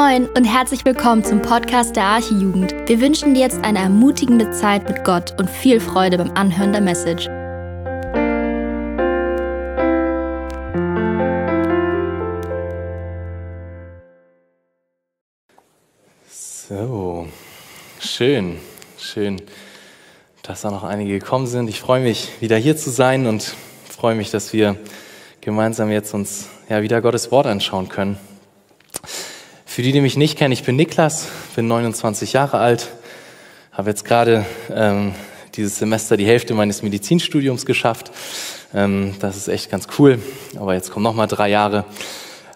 Moin und herzlich willkommen zum Podcast der Archijugend. Wir wünschen dir jetzt eine ermutigende Zeit mit Gott und viel Freude beim Anhören der Message. So, schön, schön, dass da noch einige gekommen sind. Ich freue mich, wieder hier zu sein und freue mich, dass wir gemeinsam jetzt uns ja wieder Gottes Wort anschauen können. Für die, die mich nicht kennen, ich bin Niklas, bin 29 Jahre alt, habe jetzt gerade ähm, dieses Semester die Hälfte meines Medizinstudiums geschafft. Ähm, das ist echt ganz cool, aber jetzt kommen noch mal drei Jahre.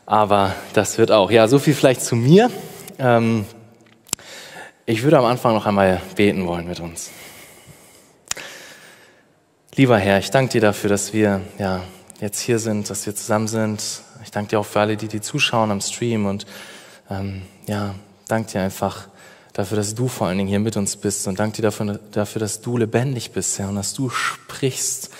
Aber das wird auch. Ja, so viel vielleicht zu mir. Ähm, ich würde am Anfang noch einmal beten wollen mit uns. Lieber Herr, ich danke dir dafür, dass wir ja, jetzt hier sind, dass wir zusammen sind. Ich danke dir auch für alle, die, die zuschauen am Stream und ähm, ja, danke dir einfach dafür, dass du vor allen Dingen hier mit uns bist und danke dir dafür, dafür, dass du lebendig bist, Herr, und dass du sprichst,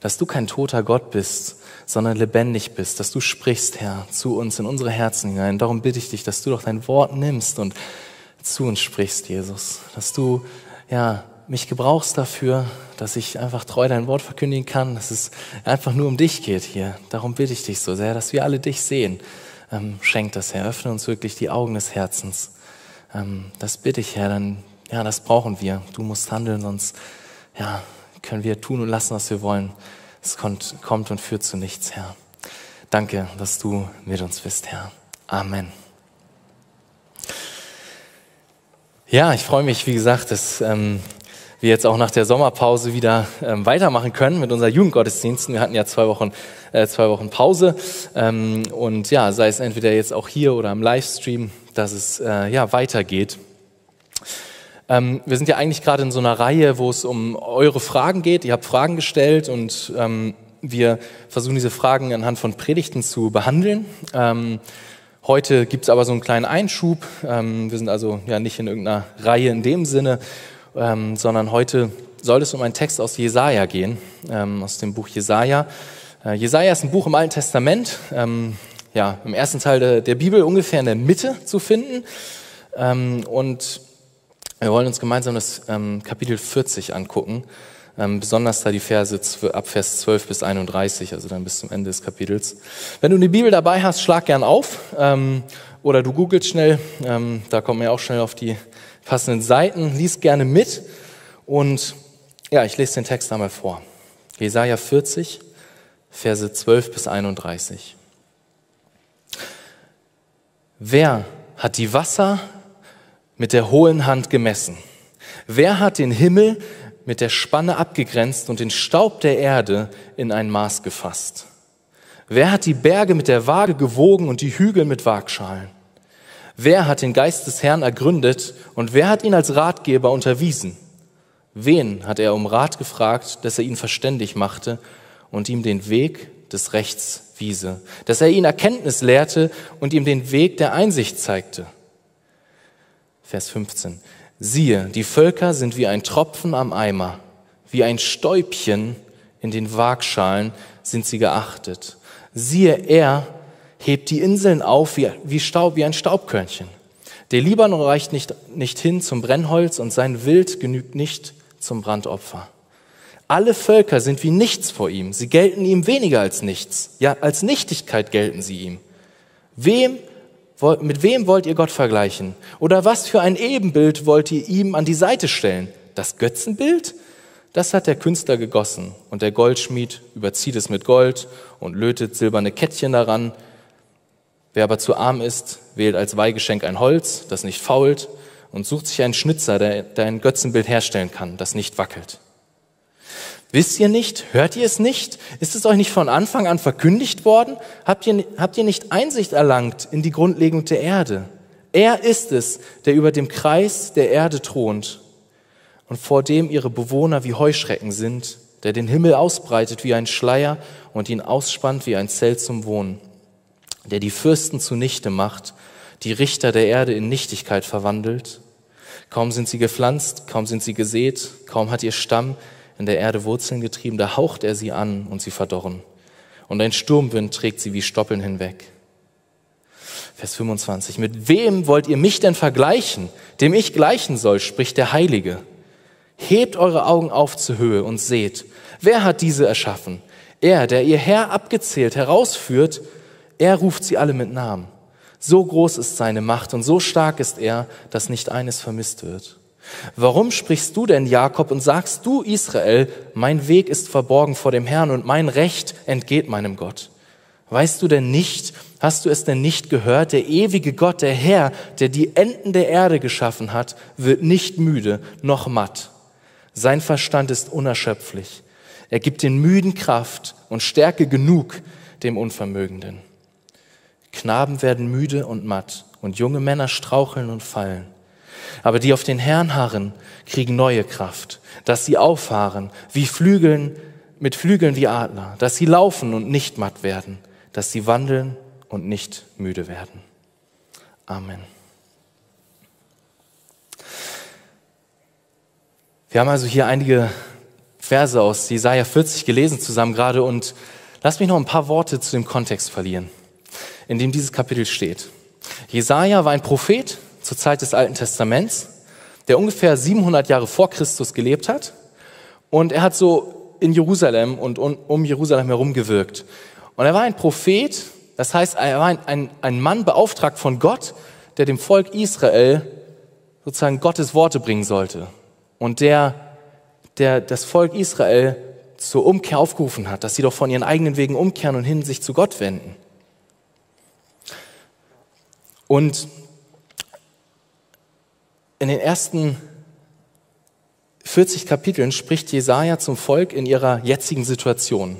dass du kein toter Gott bist, sondern lebendig bist, dass du sprichst, Herr, zu uns in unsere Herzen hinein. Darum bitte ich dich, dass du doch dein Wort nimmst und zu uns sprichst, Jesus, dass du, ja, mich gebrauchst dafür, dass ich einfach treu dein Wort verkündigen kann, dass es einfach nur um dich geht hier. Darum bitte ich dich so sehr, dass wir alle dich sehen ähm, schenkt das, Herr. Öffne uns wirklich die Augen des Herzens. Ähm, das bitte ich, Herr, dann, ja, das brauchen wir. Du musst handeln, sonst, ja, können wir tun und lassen, was wir wollen. Es kommt, kommt und führt zu nichts, Herr. Danke, dass du mit uns bist, Herr. Amen. Ja, ich freue mich, wie gesagt, dass ähm, wir jetzt auch nach der Sommerpause wieder ähm, weitermachen können mit unseren Jugendgottesdiensten. Wir hatten ja zwei Wochen, äh, zwei Wochen Pause ähm, und ja, sei es entweder jetzt auch hier oder im Livestream, dass es äh, ja weitergeht. Ähm, wir sind ja eigentlich gerade in so einer Reihe, wo es um eure Fragen geht. Ihr habt Fragen gestellt und ähm, wir versuchen diese Fragen anhand von Predigten zu behandeln. Ähm, heute gibt es aber so einen kleinen Einschub. Ähm, wir sind also ja nicht in irgendeiner Reihe in dem Sinne, ähm, sondern heute soll es um einen Text aus Jesaja gehen, ähm, aus dem Buch Jesaja. Äh, Jesaja ist ein Buch im Alten Testament, ähm, ja, im ersten Teil der, der, Bibel ungefähr in der Mitte zu finden. Ähm, und wir wollen uns gemeinsam das ähm, Kapitel 40 angucken, ähm, besonders da die Verse ab Vers 12 bis 31, also dann bis zum Ende des Kapitels. Wenn du eine Bibel dabei hast, schlag gern auf oder du googelst schnell, da kommt man ja auch schnell auf die passenden Seiten. Lies gerne mit. Und ja, ich lese den Text einmal vor. Jesaja 40, Verse 12 bis 31. Wer hat die Wasser mit der hohlen Hand gemessen? Wer hat den Himmel mit der Spanne abgegrenzt und den Staub der Erde in ein Maß gefasst? Wer hat die Berge mit der Waage gewogen und die Hügel mit Waagschalen? Wer hat den Geist des Herrn ergründet und wer hat ihn als Ratgeber unterwiesen? Wen hat er um Rat gefragt, dass er ihn verständig machte und ihm den Weg des Rechts wiese, dass er ihn Erkenntnis lehrte und ihm den Weg der Einsicht zeigte? Vers 15. Siehe, die Völker sind wie ein Tropfen am Eimer, wie ein Stäubchen in den Waagschalen sind sie geachtet. Siehe, er hebt die Inseln auf wie, wie, Staub, wie ein Staubkörnchen. Der Libanon reicht nicht, nicht hin zum Brennholz und sein Wild genügt nicht zum Brandopfer. Alle Völker sind wie nichts vor ihm. Sie gelten ihm weniger als nichts. Ja, als Nichtigkeit gelten sie ihm. Wem, mit wem wollt ihr Gott vergleichen? Oder was für ein Ebenbild wollt ihr ihm an die Seite stellen? Das Götzenbild? Das hat der Künstler gegossen und der Goldschmied überzieht es mit Gold und lötet silberne Kettchen daran. Wer aber zu arm ist, wählt als Weihgeschenk ein Holz, das nicht fault, und sucht sich einen Schnitzer, der, der ein Götzenbild herstellen kann, das nicht wackelt. Wisst ihr nicht? Hört ihr es nicht? Ist es euch nicht von Anfang an verkündigt worden? Habt ihr, habt ihr nicht Einsicht erlangt in die Grundlegung der Erde? Er ist es, der über dem Kreis der Erde thront und vor dem ihre Bewohner wie Heuschrecken sind, der den Himmel ausbreitet wie ein Schleier und ihn ausspannt wie ein Zelt zum Wohnen der die Fürsten zunichte macht, die Richter der Erde in Nichtigkeit verwandelt. Kaum sind sie gepflanzt, kaum sind sie gesät, kaum hat ihr Stamm in der Erde Wurzeln getrieben, da haucht er sie an und sie verdorren. Und ein Sturmwind trägt sie wie Stoppeln hinweg. Vers 25. Mit wem wollt ihr mich denn vergleichen, dem ich gleichen soll, spricht der Heilige. Hebt eure Augen auf zur Höhe und seht, wer hat diese erschaffen? Er, der ihr Herr abgezählt herausführt, er ruft sie alle mit Namen. So groß ist seine Macht und so stark ist er, dass nicht eines vermisst wird. Warum sprichst du denn, Jakob, und sagst du, Israel, mein Weg ist verborgen vor dem Herrn und mein Recht entgeht meinem Gott? Weißt du denn nicht, hast du es denn nicht gehört, der ewige Gott, der Herr, der die Enden der Erde geschaffen hat, wird nicht müde noch matt. Sein Verstand ist unerschöpflich. Er gibt den Müden Kraft und Stärke genug dem Unvermögenden. Knaben werden müde und matt und junge Männer straucheln und fallen. Aber die auf den Herrn harren, kriegen neue Kraft, dass sie auffahren wie Flügeln, mit Flügeln wie Adler, dass sie laufen und nicht matt werden dass sie wandeln und nicht müde werden. Amen. Wir haben also hier einige Verse aus Jesaja 40 gelesen zusammen gerade und lass mich noch ein paar Worte zu dem Kontext verlieren, in dem dieses Kapitel steht. Jesaja war ein Prophet zur Zeit des Alten Testaments, der ungefähr 700 Jahre vor Christus gelebt hat und er hat so in Jerusalem und um Jerusalem herum gewirkt. Und er war ein Prophet, das heißt, er war ein, ein, ein Mann beauftragt von Gott, der dem Volk Israel sozusagen Gottes Worte bringen sollte. Und der, der das Volk Israel zur Umkehr aufgerufen hat, dass sie doch von ihren eigenen Wegen umkehren und hin sich zu Gott wenden. Und in den ersten 40 Kapiteln spricht Jesaja zum Volk in ihrer jetzigen Situation.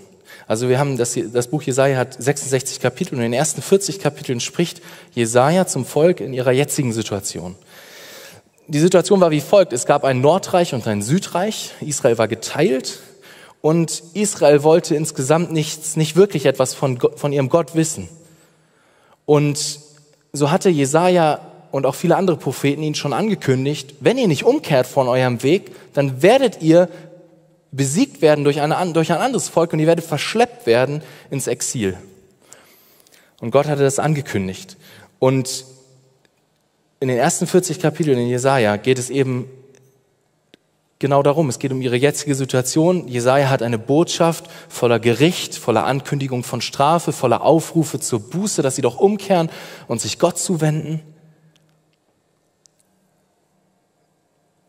Also wir haben das, das Buch Jesaja hat 66 Kapitel und in den ersten 40 Kapiteln spricht Jesaja zum Volk in ihrer jetzigen Situation. Die Situation war wie folgt. Es gab ein Nordreich und ein Südreich. Israel war geteilt und Israel wollte insgesamt nichts, nicht wirklich etwas von, von ihrem Gott wissen. Und so hatte Jesaja und auch viele andere Propheten ihn schon angekündigt, wenn ihr nicht umkehrt von eurem Weg, dann werdet ihr besiegt werden durch, eine, durch ein anderes Volk und ihr werdet verschleppt werden ins Exil. Und Gott hatte das angekündigt. Und in den ersten 40 Kapiteln in Jesaja geht es eben genau darum. Es geht um ihre jetzige Situation. Jesaja hat eine Botschaft voller Gericht, voller Ankündigung von Strafe, voller Aufrufe zur Buße, dass sie doch umkehren und sich Gott zuwenden.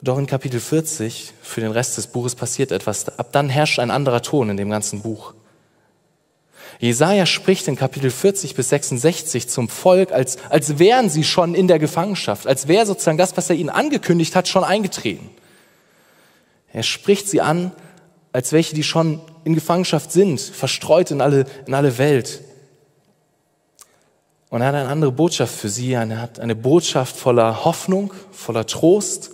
Doch in Kapitel 40, für den Rest des Buches, passiert etwas. Ab dann herrscht ein anderer Ton in dem ganzen Buch. Jesaja spricht in Kapitel 40 bis 66 zum Volk, als, als wären sie schon in der Gefangenschaft, als wäre sozusagen das, was er ihnen angekündigt hat, schon eingetreten. Er spricht sie an, als welche, die schon in Gefangenschaft sind, verstreut in alle, in alle Welt. Und er hat eine andere Botschaft für sie. Er hat eine Botschaft voller Hoffnung, voller Trost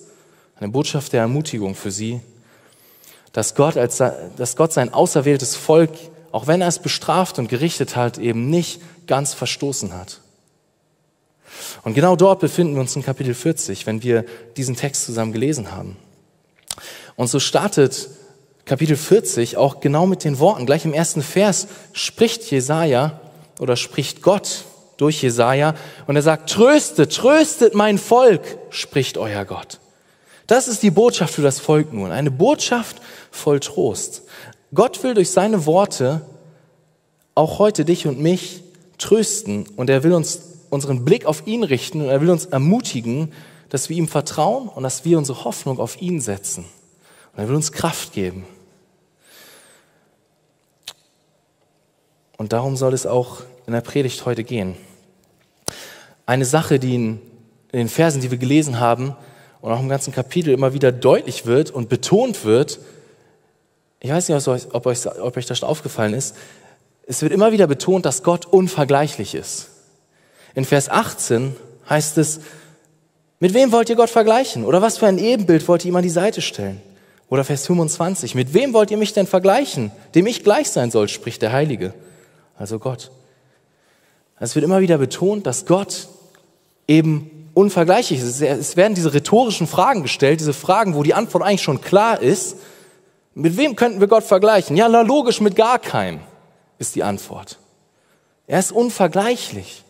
eine Botschaft der Ermutigung für sie, dass Gott, als, dass Gott sein auserwähltes Volk, auch wenn er es bestraft und gerichtet hat, eben nicht ganz verstoßen hat. Und genau dort befinden wir uns in Kapitel 40, wenn wir diesen Text zusammen gelesen haben. Und so startet Kapitel 40 auch genau mit den Worten. Gleich im ersten Vers spricht Jesaja oder spricht Gott durch Jesaja und er sagt, tröstet, tröstet mein Volk, spricht euer Gott. Das ist die Botschaft für das Volk nun, eine Botschaft voll Trost. Gott will durch seine Worte auch heute dich und mich trösten und er will uns unseren Blick auf ihn richten und er will uns ermutigen, dass wir ihm vertrauen und dass wir unsere Hoffnung auf ihn setzen. Und er will uns Kraft geben. Und darum soll es auch in der Predigt heute gehen. Eine Sache, die in, den Versen, die wir gelesen haben, und auch im ganzen Kapitel immer wieder deutlich wird und betont wird, ich weiß nicht, ob euch, ob euch das schon aufgefallen ist, es wird immer wieder betont, dass Gott unvergleichlich ist. In Vers 18 heißt es, mit wem wollt ihr Gott vergleichen? Oder was für ein Ebenbild wollt ihr ihm an die Seite stellen? Oder Vers 25, mit wem wollt ihr mich denn vergleichen? Dem ich gleich sein soll, spricht der Heilige, also Gott. Es wird immer wieder betont, dass Gott eben unvergleichlich ist. Es werden diese rhetorischen Fragen gestellt, diese Fragen, wo die Antwort eigentlich schon klar ist. Mit wem könnten wir Gott vergleichen? Ja, na, logisch mit gar keinem, ist die Antwort. Er ist unvergleichlich.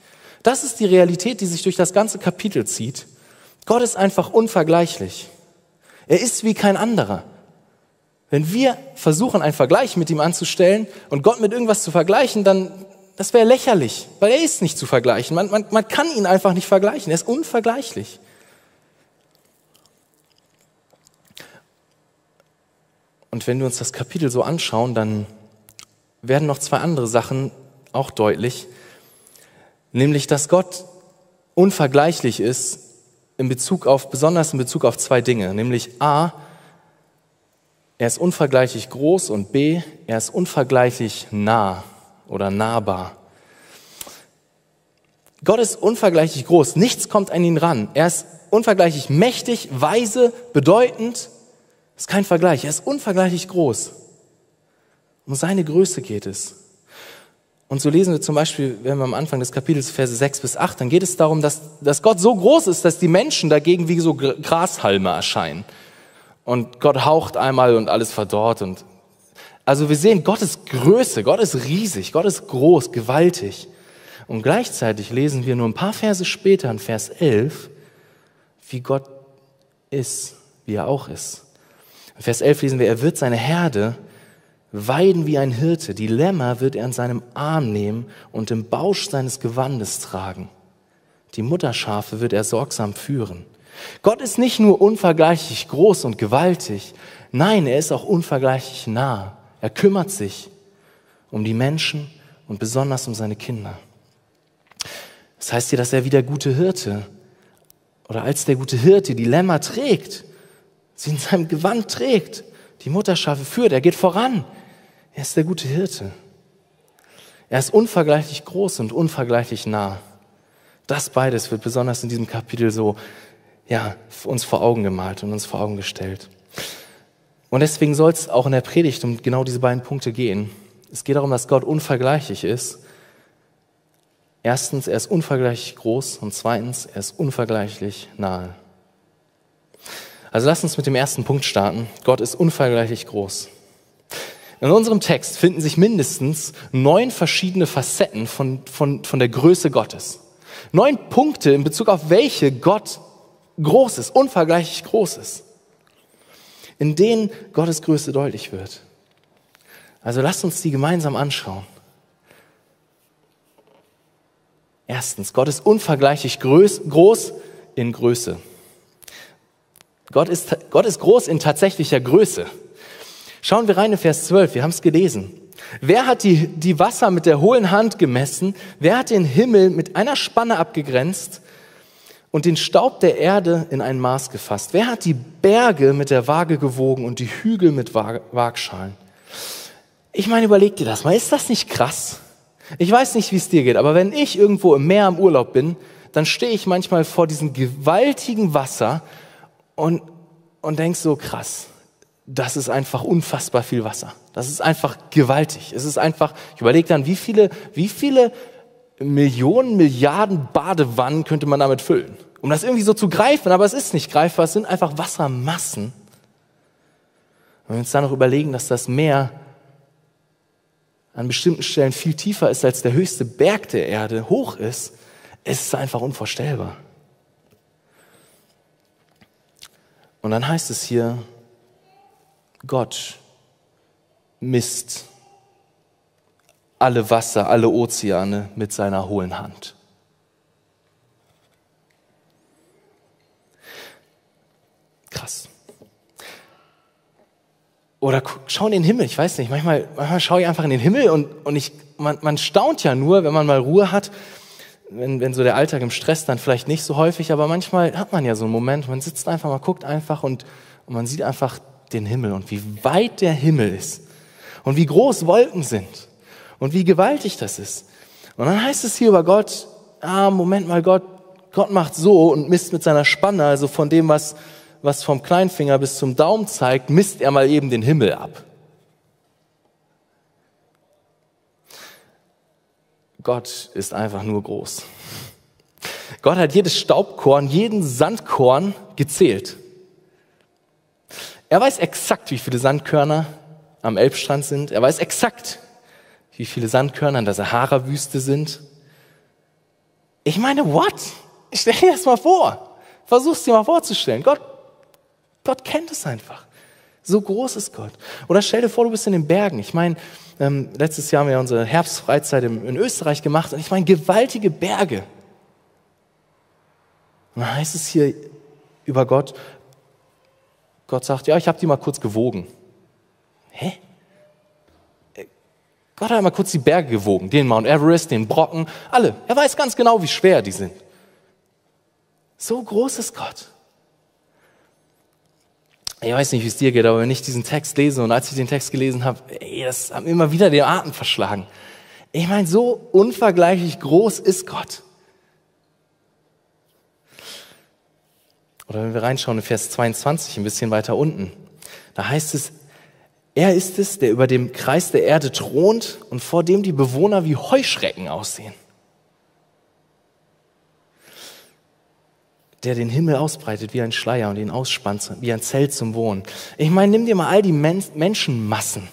Das ist die Realität, die sich durch das ganze Kapitel zieht. Gott ist einfach unvergleichlich. Er ist wie kein anderer. Wenn wir versuchen, einen Vergleich mit ihm anzustellen und Gott mit irgendwas zu vergleichen, dann das wäre lächerlich, weil er ist nicht zu vergleichen. Man, man, man kann ihn einfach nicht vergleichen. Er ist unvergleichlich. Und wenn wir uns das Kapitel so anschauen, dann werden noch zwei andere Sachen auch deutlich. Nämlich, dass Gott unvergleichlich ist in Bezug auf, besonders in Bezug auf zwei Dinge. Nämlich A, er ist unvergleichlich groß und B, er ist unvergleichlich nah oder nahbar. Gott ist unvergleichlich groß. Nichts kommt an ihn ran. Er ist unvergleichlich mächtig, weise, bedeutend. Das ist kein Vergleich. Er ist unvergleichlich groß. Um seine Größe geht es. Und so lesen wir zum Beispiel, wenn wir am Anfang des Kapitels Verse 6 bis 8, dann geht es darum, dass, dass Gott so groß ist, dass die Menschen dagegen wie so Grashalme erscheinen. Und Gott haucht einmal und alles verdorrt und also wir sehen, Gott ist Größe, Gott ist riesig, Gott ist groß, gewaltig. Und gleichzeitig lesen wir nur ein paar Verse später in Vers 11, wie Gott ist, wie er auch ist. In Vers 11 lesen wir, er wird seine Herde weiden wie ein Hirte, die Lämmer wird er in seinem Arm nehmen und im Bausch seines Gewandes tragen. Die Mutterschafe wird er sorgsam führen. Gott ist nicht nur unvergleichlich groß und gewaltig, nein, er ist auch unvergleichlich nah. Er kümmert sich um die Menschen und besonders um seine Kinder. Das heißt hier, dass er wie der gute Hirte oder als der gute Hirte die Lämmer trägt, sie in seinem Gewand trägt, die Mutterschafe führt, er geht voran. Er ist der gute Hirte. Er ist unvergleichlich groß und unvergleichlich nah. Das beides wird besonders in diesem Kapitel so, ja, uns vor Augen gemalt und uns vor Augen gestellt. Und deswegen soll es auch in der Predigt um genau diese beiden Punkte gehen. Es geht darum, dass Gott unvergleichlich ist. Erstens, er ist unvergleichlich groß und zweitens, er ist unvergleichlich nahe. Also lasst uns mit dem ersten Punkt starten. Gott ist unvergleichlich groß. In unserem Text finden sich mindestens neun verschiedene Facetten von, von, von der Größe Gottes. Neun Punkte in Bezug auf welche Gott groß ist, unvergleichlich groß ist in denen Gottes Größe deutlich wird. Also lasst uns die gemeinsam anschauen. Erstens, Gott ist unvergleichlich groß in Größe. Gott ist, Gott ist groß in tatsächlicher Größe. Schauen wir rein in Vers 12, wir haben es gelesen. Wer hat die, die Wasser mit der hohlen Hand gemessen? Wer hat den Himmel mit einer Spanne abgegrenzt? und den Staub der Erde in ein Maß gefasst? Wer hat die Berge mit der Waage gewogen und die Hügel mit Waagschalen? Ich meine, überleg dir das mal. Ist das nicht krass? Ich weiß nicht, wie es dir geht, aber wenn ich irgendwo im Meer im Urlaub bin, dann stehe ich manchmal vor diesem gewaltigen Wasser und, und denk so, krass, das ist einfach unfassbar viel Wasser. Das ist einfach gewaltig. Es ist einfach, ich überlege dann, wie viele, wie viele Millionen, Milliarden Badewannen könnte man damit füllen um das irgendwie so zu greifen, aber es ist nicht greifbar, es sind einfach Wassermassen. Und wenn wir uns dann noch überlegen, dass das Meer an bestimmten Stellen viel tiefer ist als der höchste Berg der Erde, hoch ist, ist es einfach unvorstellbar. Und dann heißt es hier, Gott misst alle Wasser, alle Ozeane mit seiner hohlen Hand. Krass. Oder schau in den Himmel, ich weiß nicht, manchmal, manchmal schaue ich einfach in den Himmel und, und ich, man, man staunt ja nur, wenn man mal Ruhe hat, wenn, wenn so der Alltag im Stress dann vielleicht nicht so häufig, aber manchmal hat man ja so einen Moment, man sitzt einfach, man guckt einfach und, und man sieht einfach den Himmel und wie weit der Himmel ist und wie groß Wolken sind und wie gewaltig das ist. Und dann heißt es hier über Gott, ah, Moment mal, Gott, Gott macht so und misst mit seiner Spanne, also von dem, was, was vom Kleinfinger bis zum Daumen zeigt, misst er mal eben den Himmel ab. Gott ist einfach nur groß. Gott hat jedes Staubkorn, jeden Sandkorn gezählt. Er weiß exakt, wie viele Sandkörner am Elbstrand sind. Er weiß exakt, wie viele Sandkörner in der Sahara-Wüste sind. Ich meine, what? Stell dir das mal vor. Versuch's dir mal vorzustellen. Gott, Gott kennt es einfach. So groß ist Gott. Oder stell dir vor, du bist in den Bergen. Ich meine, ähm, letztes Jahr haben wir unsere Herbstfreizeit in, in Österreich gemacht und ich meine, gewaltige Berge. Und dann heißt es hier über Gott, Gott sagt, ja, ich habe die mal kurz gewogen. Hä? Gott hat einmal kurz die Berge gewogen, den Mount Everest, den Brocken, alle. Er weiß ganz genau, wie schwer die sind. So groß ist Gott. Ich weiß nicht, wie es dir geht, aber wenn ich diesen Text lese und als ich den Text gelesen habe, ey, das mir immer wieder den Atem verschlagen. Ich meine, so unvergleichlich groß ist Gott. Oder wenn wir reinschauen in Vers 22, ein bisschen weiter unten, da heißt es, er ist es, der über dem Kreis der Erde thront und vor dem die Bewohner wie Heuschrecken aussehen. Der den Himmel ausbreitet wie ein Schleier und ihn ausspannt wie ein Zelt zum Wohnen. Ich meine, nimm dir mal all die Men Menschenmassen.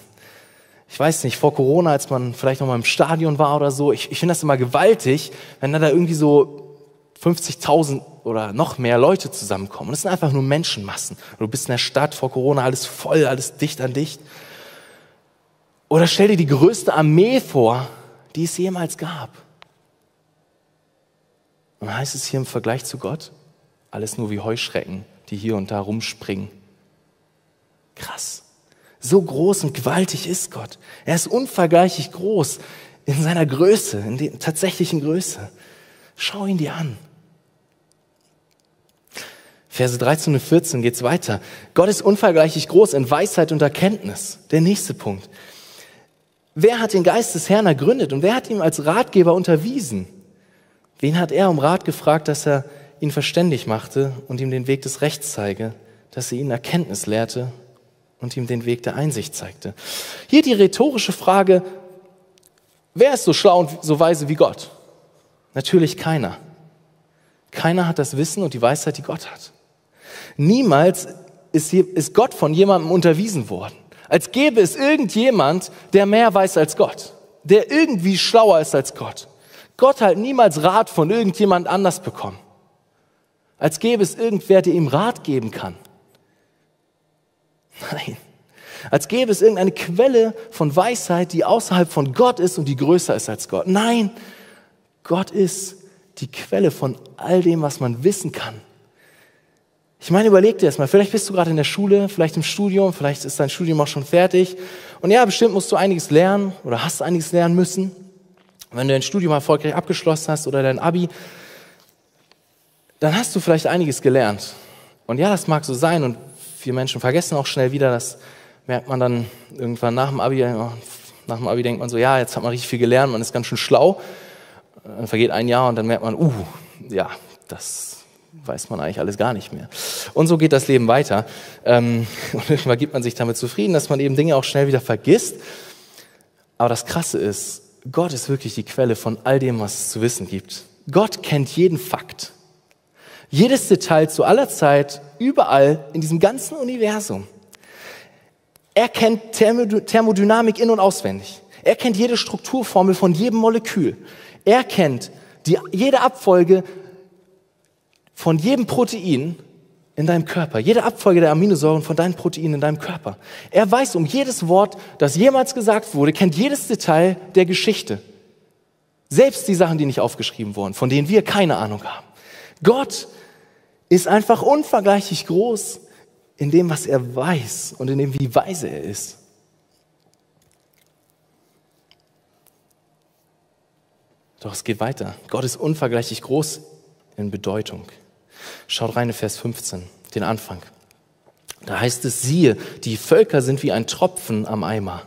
Ich weiß nicht, vor Corona, als man vielleicht noch mal im Stadion war oder so, ich, ich finde das immer gewaltig, wenn da, da irgendwie so 50.000 oder noch mehr Leute zusammenkommen. Das sind einfach nur Menschenmassen. Du bist in der Stadt vor Corona, alles voll, alles dicht an dicht. Oder stell dir die größte Armee vor, die es jemals gab. Und dann heißt es hier im Vergleich zu Gott, alles nur wie Heuschrecken, die hier und da rumspringen. Krass. So groß und gewaltig ist Gott. Er ist unvergleichlich groß in seiner Größe, in der tatsächlichen Größe. Schau ihn dir an. Verse 13 und 14 geht's weiter. Gott ist unvergleichlich groß in Weisheit und Erkenntnis. Der nächste Punkt. Wer hat den Geist des Herrn ergründet und wer hat ihm als Ratgeber unterwiesen? Wen hat er um Rat gefragt, dass er ihn verständig machte und ihm den Weg des Rechts zeige, dass er ihn Erkenntnis lehrte und ihm den Weg der Einsicht zeigte? Hier die rhetorische Frage, wer ist so schlau und so weise wie Gott? Natürlich keiner. Keiner hat das Wissen und die Weisheit, die Gott hat. Niemals ist, hier, ist Gott von jemandem unterwiesen worden. Als gäbe es irgendjemand, der mehr weiß als Gott, der irgendwie schlauer ist als Gott. Gott hat niemals Rat von irgendjemand anders bekommen. Als gäbe es irgendwer, der ihm Rat geben kann. Nein. Als gäbe es irgendeine Quelle von Weisheit, die außerhalb von Gott ist und die größer ist als Gott. Nein, Gott ist die Quelle von all dem, was man wissen kann. Ich meine, überleg dir das mal. Vielleicht bist du gerade in der Schule, vielleicht im Studium, vielleicht ist dein Studium auch schon fertig. Und ja, bestimmt musst du einiges lernen oder hast einiges lernen müssen. Wenn du dein Studium erfolgreich abgeschlossen hast oder dein Abi, dann hast du vielleicht einiges gelernt. Und ja, das mag so sein und viele Menschen vergessen auch schnell wieder, das merkt man dann irgendwann nach dem Abi. Nach dem Abi denkt man so, ja, jetzt hat man richtig viel gelernt, man ist ganz schön schlau. Dann vergeht ein Jahr und dann merkt man, uh, ja, das weiß man eigentlich alles gar nicht mehr. Und so geht das Leben weiter. Ähm, und irgendwann gibt man sich damit zufrieden, dass man eben Dinge auch schnell wieder vergisst. Aber das Krasse ist, Gott ist wirklich die Quelle von all dem, was es zu wissen gibt. Gott kennt jeden Fakt. Jedes Detail zu aller Zeit, überall in diesem ganzen Universum. Er kennt Thermodynamik in- und auswendig. Er kennt jede Strukturformel von jedem Molekül. Er kennt die, jede Abfolge von jedem Protein in deinem Körper, jede Abfolge der Aminosäuren von deinen Proteinen in deinem Körper. Er weiß um jedes Wort, das jemals gesagt wurde, kennt jedes Detail der Geschichte. Selbst die Sachen, die nicht aufgeschrieben wurden, von denen wir keine Ahnung haben. Gott ist einfach unvergleichlich groß in dem, was er weiß und in dem, wie weise er ist. Doch es geht weiter. Gott ist unvergleichlich groß in Bedeutung. Schaut rein in Vers 15, den Anfang. Da heißt es, siehe, die Völker sind wie ein Tropfen am Eimer.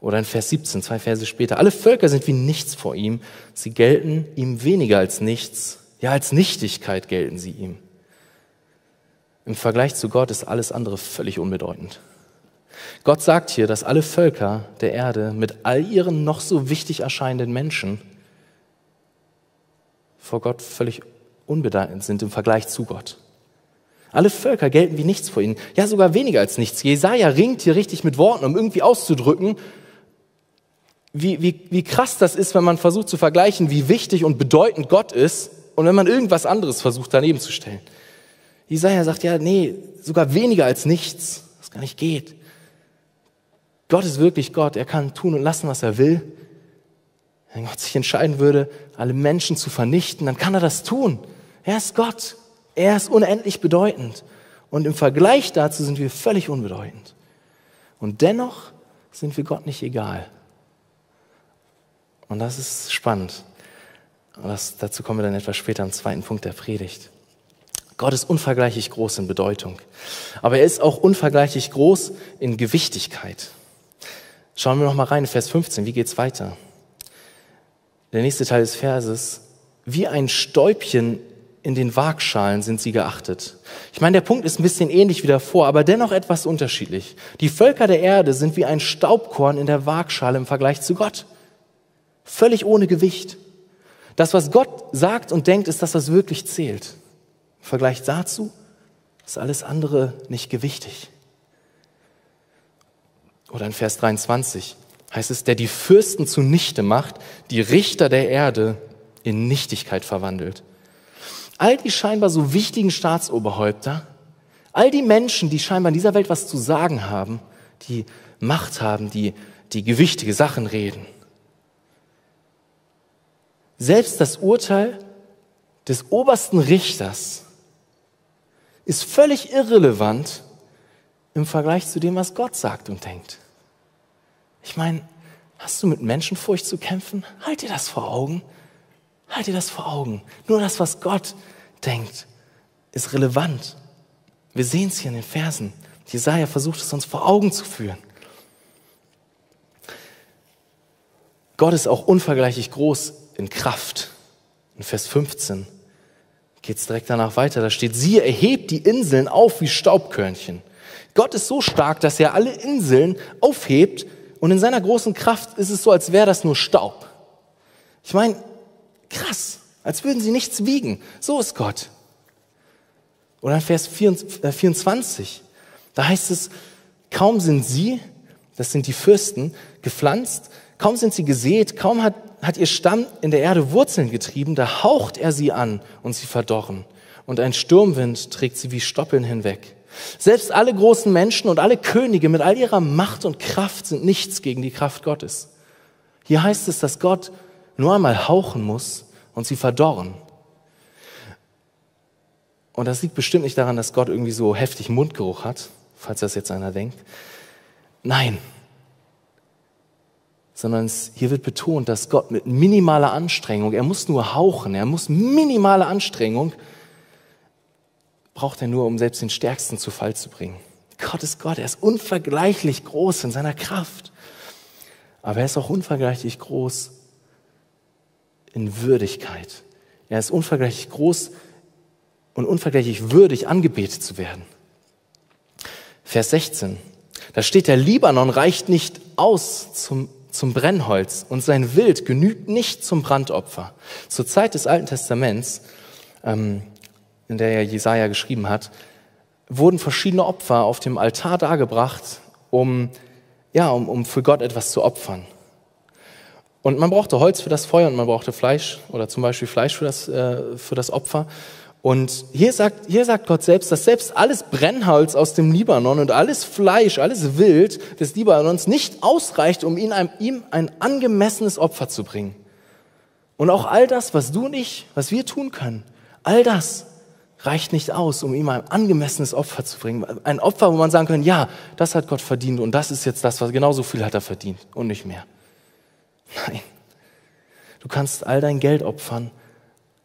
Oder in Vers 17, zwei Verse später, alle Völker sind wie nichts vor ihm. Sie gelten ihm weniger als nichts. Ja, als Nichtigkeit gelten sie ihm. Im Vergleich zu Gott ist alles andere völlig unbedeutend. Gott sagt hier, dass alle Völker der Erde mit all ihren noch so wichtig erscheinenden Menschen vor Gott völlig unbedeutend sind im Vergleich zu Gott. Alle Völker gelten wie nichts vor ihnen, ja sogar weniger als nichts. Jesaja ringt hier richtig mit Worten, um irgendwie auszudrücken, wie, wie, wie krass das ist, wenn man versucht zu vergleichen, wie wichtig und bedeutend Gott ist und wenn man irgendwas anderes versucht daneben zu stellen. Jesaja sagt ja, nee, sogar weniger als nichts, was gar nicht geht. Gott ist wirklich Gott. Er kann tun und lassen, was er will. Wenn Gott sich entscheiden würde, alle Menschen zu vernichten, dann kann er das tun. Er ist Gott. Er ist unendlich bedeutend. Und im Vergleich dazu sind wir völlig unbedeutend. Und dennoch sind wir Gott nicht egal. Und das ist spannend. Das, dazu kommen wir dann etwas später am zweiten Punkt der Predigt. Gott ist unvergleichlich groß in Bedeutung. Aber er ist auch unvergleichlich groß in Gewichtigkeit. Schauen wir noch mal rein, Vers 15. Wie geht's weiter? Der nächste Teil des Verses. Wie ein Stäubchen in den Waagschalen sind sie geachtet. Ich meine, der Punkt ist ein bisschen ähnlich wie davor, aber dennoch etwas unterschiedlich. Die Völker der Erde sind wie ein Staubkorn in der Waagschale im Vergleich zu Gott. Völlig ohne Gewicht. Das, was Gott sagt und denkt, ist das, was wirklich zählt. Im Vergleich dazu ist alles andere nicht gewichtig. Oder in Vers 23 heißt es, der die Fürsten zunichte macht, die Richter der Erde in Nichtigkeit verwandelt. All die scheinbar so wichtigen Staatsoberhäupter, all die Menschen, die scheinbar in dieser Welt was zu sagen haben, die Macht haben, die, die gewichtige Sachen reden, selbst das Urteil des obersten Richters ist völlig irrelevant im Vergleich zu dem, was Gott sagt und denkt. Ich meine, hast du mit Menschenfurcht zu kämpfen? Halt dir das vor Augen. Halt dir das vor Augen. Nur das, was Gott denkt, ist relevant. Wir sehen es hier in den Versen. Jesaja versucht es uns vor Augen zu führen. Gott ist auch unvergleichlich groß in Kraft. In Vers 15 geht es direkt danach weiter. Da steht, siehe, erhebt die Inseln auf wie Staubkörnchen. Gott ist so stark, dass er alle Inseln aufhebt und in seiner großen Kraft ist es so, als wäre das nur Staub. Ich meine, krass, als würden sie nichts wiegen. So ist Gott. Oder Vers 24, äh, da heißt es, kaum sind sie, das sind die Fürsten, gepflanzt, kaum sind sie gesät, kaum hat hat ihr Stamm in der Erde Wurzeln getrieben, da haucht er sie an und sie verdorren. Und ein Sturmwind trägt sie wie Stoppeln hinweg. Selbst alle großen Menschen und alle Könige mit all ihrer Macht und Kraft sind nichts gegen die Kraft Gottes. Hier heißt es, dass Gott nur einmal hauchen muss und sie verdorren. Und das liegt bestimmt nicht daran, dass Gott irgendwie so heftig Mundgeruch hat, falls das jetzt einer denkt. Nein, sondern es, hier wird betont, dass Gott mit minimaler Anstrengung, er muss nur hauchen, er muss minimale Anstrengung, braucht er nur, um selbst den Stärksten zu Fall zu bringen. Gott ist Gott, er ist unvergleichlich groß in seiner Kraft, aber er ist auch unvergleichlich groß in Würdigkeit. Er ist unvergleichlich groß und unvergleichlich würdig, angebetet zu werden. Vers 16. Da steht, der Libanon reicht nicht aus zum zum Brennholz und sein Wild genügt nicht zum Brandopfer. Zur Zeit des Alten Testaments, ähm, in der ja Jesaja geschrieben hat, wurden verschiedene Opfer auf dem Altar dargebracht, um, ja, um, um für Gott etwas zu opfern. Und man brauchte Holz für das Feuer und man brauchte Fleisch oder zum Beispiel Fleisch für das, äh, für das Opfer. Und hier sagt, hier sagt Gott selbst, dass selbst alles Brennholz aus dem Libanon und alles Fleisch, alles Wild des Libanons nicht ausreicht, um ihm ein, ihm ein angemessenes Opfer zu bringen. Und auch all das, was du und ich, was wir tun können, all das reicht nicht aus, um ihm ein angemessenes Opfer zu bringen. Ein Opfer, wo man sagen kann, ja, das hat Gott verdient und das ist jetzt das, was genauso viel hat er verdient und nicht mehr. Nein. Du kannst all dein Geld opfern,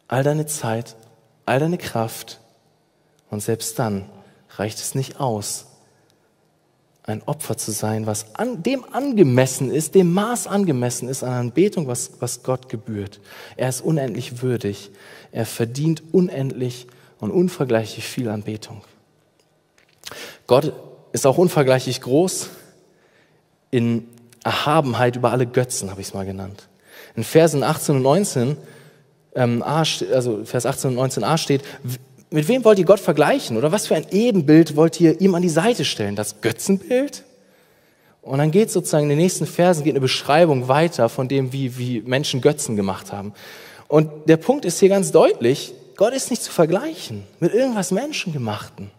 all deine Zeit, all deine Kraft und selbst dann reicht es nicht aus, ein Opfer zu sein, was an, dem angemessen ist, dem Maß angemessen ist an Anbetung, was, was Gott gebührt. Er ist unendlich würdig. Er verdient unendlich und unvergleichlich viel Anbetung. Gott ist auch unvergleichlich groß in Erhabenheit über alle Götzen, habe ich es mal genannt. In Versen 18 und 19 ähm, A, also Vers 18 und 19a steht, mit wem wollt ihr Gott vergleichen? Oder was für ein Ebenbild wollt ihr ihm an die Seite stellen? Das Götzenbild? Und dann geht sozusagen in den nächsten Versen geht eine Beschreibung weiter von dem, wie, wie Menschen Götzen gemacht haben. Und der Punkt ist hier ganz deutlich, Gott ist nicht zu vergleichen mit irgendwas Menschengemachten.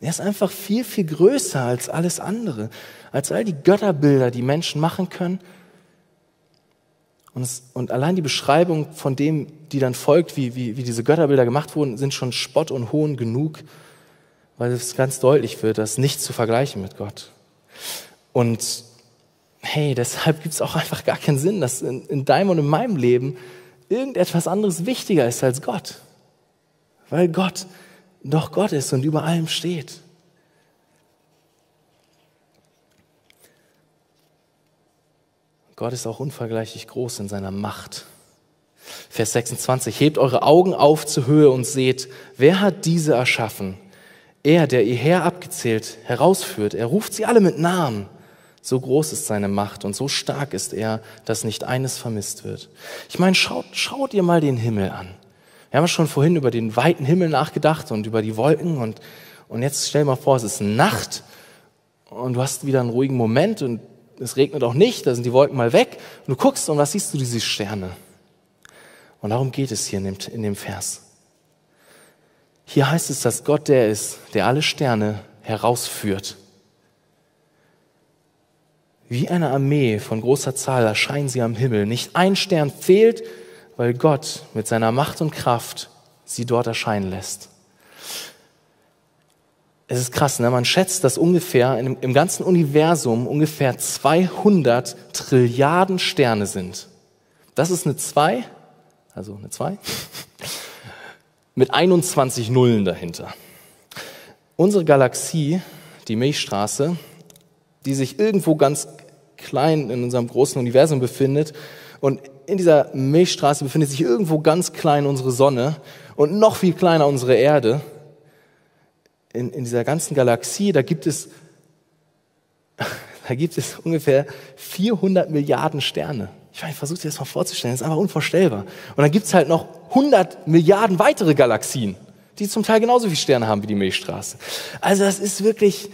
Er ist einfach viel, viel größer als alles andere, als all die Götterbilder, die Menschen machen können. Und, es, und allein die Beschreibung von dem, die dann folgt, wie, wie, wie diese Götterbilder gemacht wurden, sind schon Spott und Hohn genug, weil es ganz deutlich wird, dass nicht zu vergleichen mit Gott. Und hey, deshalb gibt es auch einfach gar keinen Sinn, dass in, in deinem und in meinem Leben irgendetwas anderes wichtiger ist als Gott. Weil Gott doch Gott ist und über allem steht. Gott ist auch unvergleichlich groß in seiner Macht. Vers 26, hebt eure Augen auf zur Höhe und seht, wer hat diese erschaffen? Er, der ihr Herr abgezählt herausführt, er ruft sie alle mit Namen. So groß ist seine Macht und so stark ist er, dass nicht eines vermisst wird. Ich meine, schaut, schaut ihr mal den Himmel an. Wir haben schon vorhin über den weiten Himmel nachgedacht und über die Wolken und, und jetzt stell dir mal vor, es ist Nacht und du hast wieder einen ruhigen Moment und es regnet auch nicht, da sind die Wolken mal weg und du guckst und was siehst du, diese Sterne. Und darum geht es hier in dem, in dem Vers. Hier heißt es, dass Gott der ist, der alle Sterne herausführt. Wie eine Armee von großer Zahl erscheinen sie am Himmel. Nicht ein Stern fehlt, weil Gott mit seiner Macht und Kraft sie dort erscheinen lässt. Es ist krass, ne? man schätzt, dass ungefähr im, im ganzen Universum ungefähr 200 Trilliarden Sterne sind. Das ist eine 2, also eine 2, mit 21 Nullen dahinter. Unsere Galaxie, die Milchstraße, die sich irgendwo ganz klein in unserem großen Universum befindet und in dieser Milchstraße befindet sich irgendwo ganz klein unsere Sonne und noch viel kleiner unsere Erde. In, in dieser ganzen Galaxie, da gibt es, da gibt es ungefähr 400 Milliarden Sterne. Ich, meine, ich versuche dir das mal vorzustellen, das ist einfach unvorstellbar. Und dann gibt es halt noch 100 Milliarden weitere Galaxien, die zum Teil genauso viele Sterne haben wie die Milchstraße. Also das ist wirklich,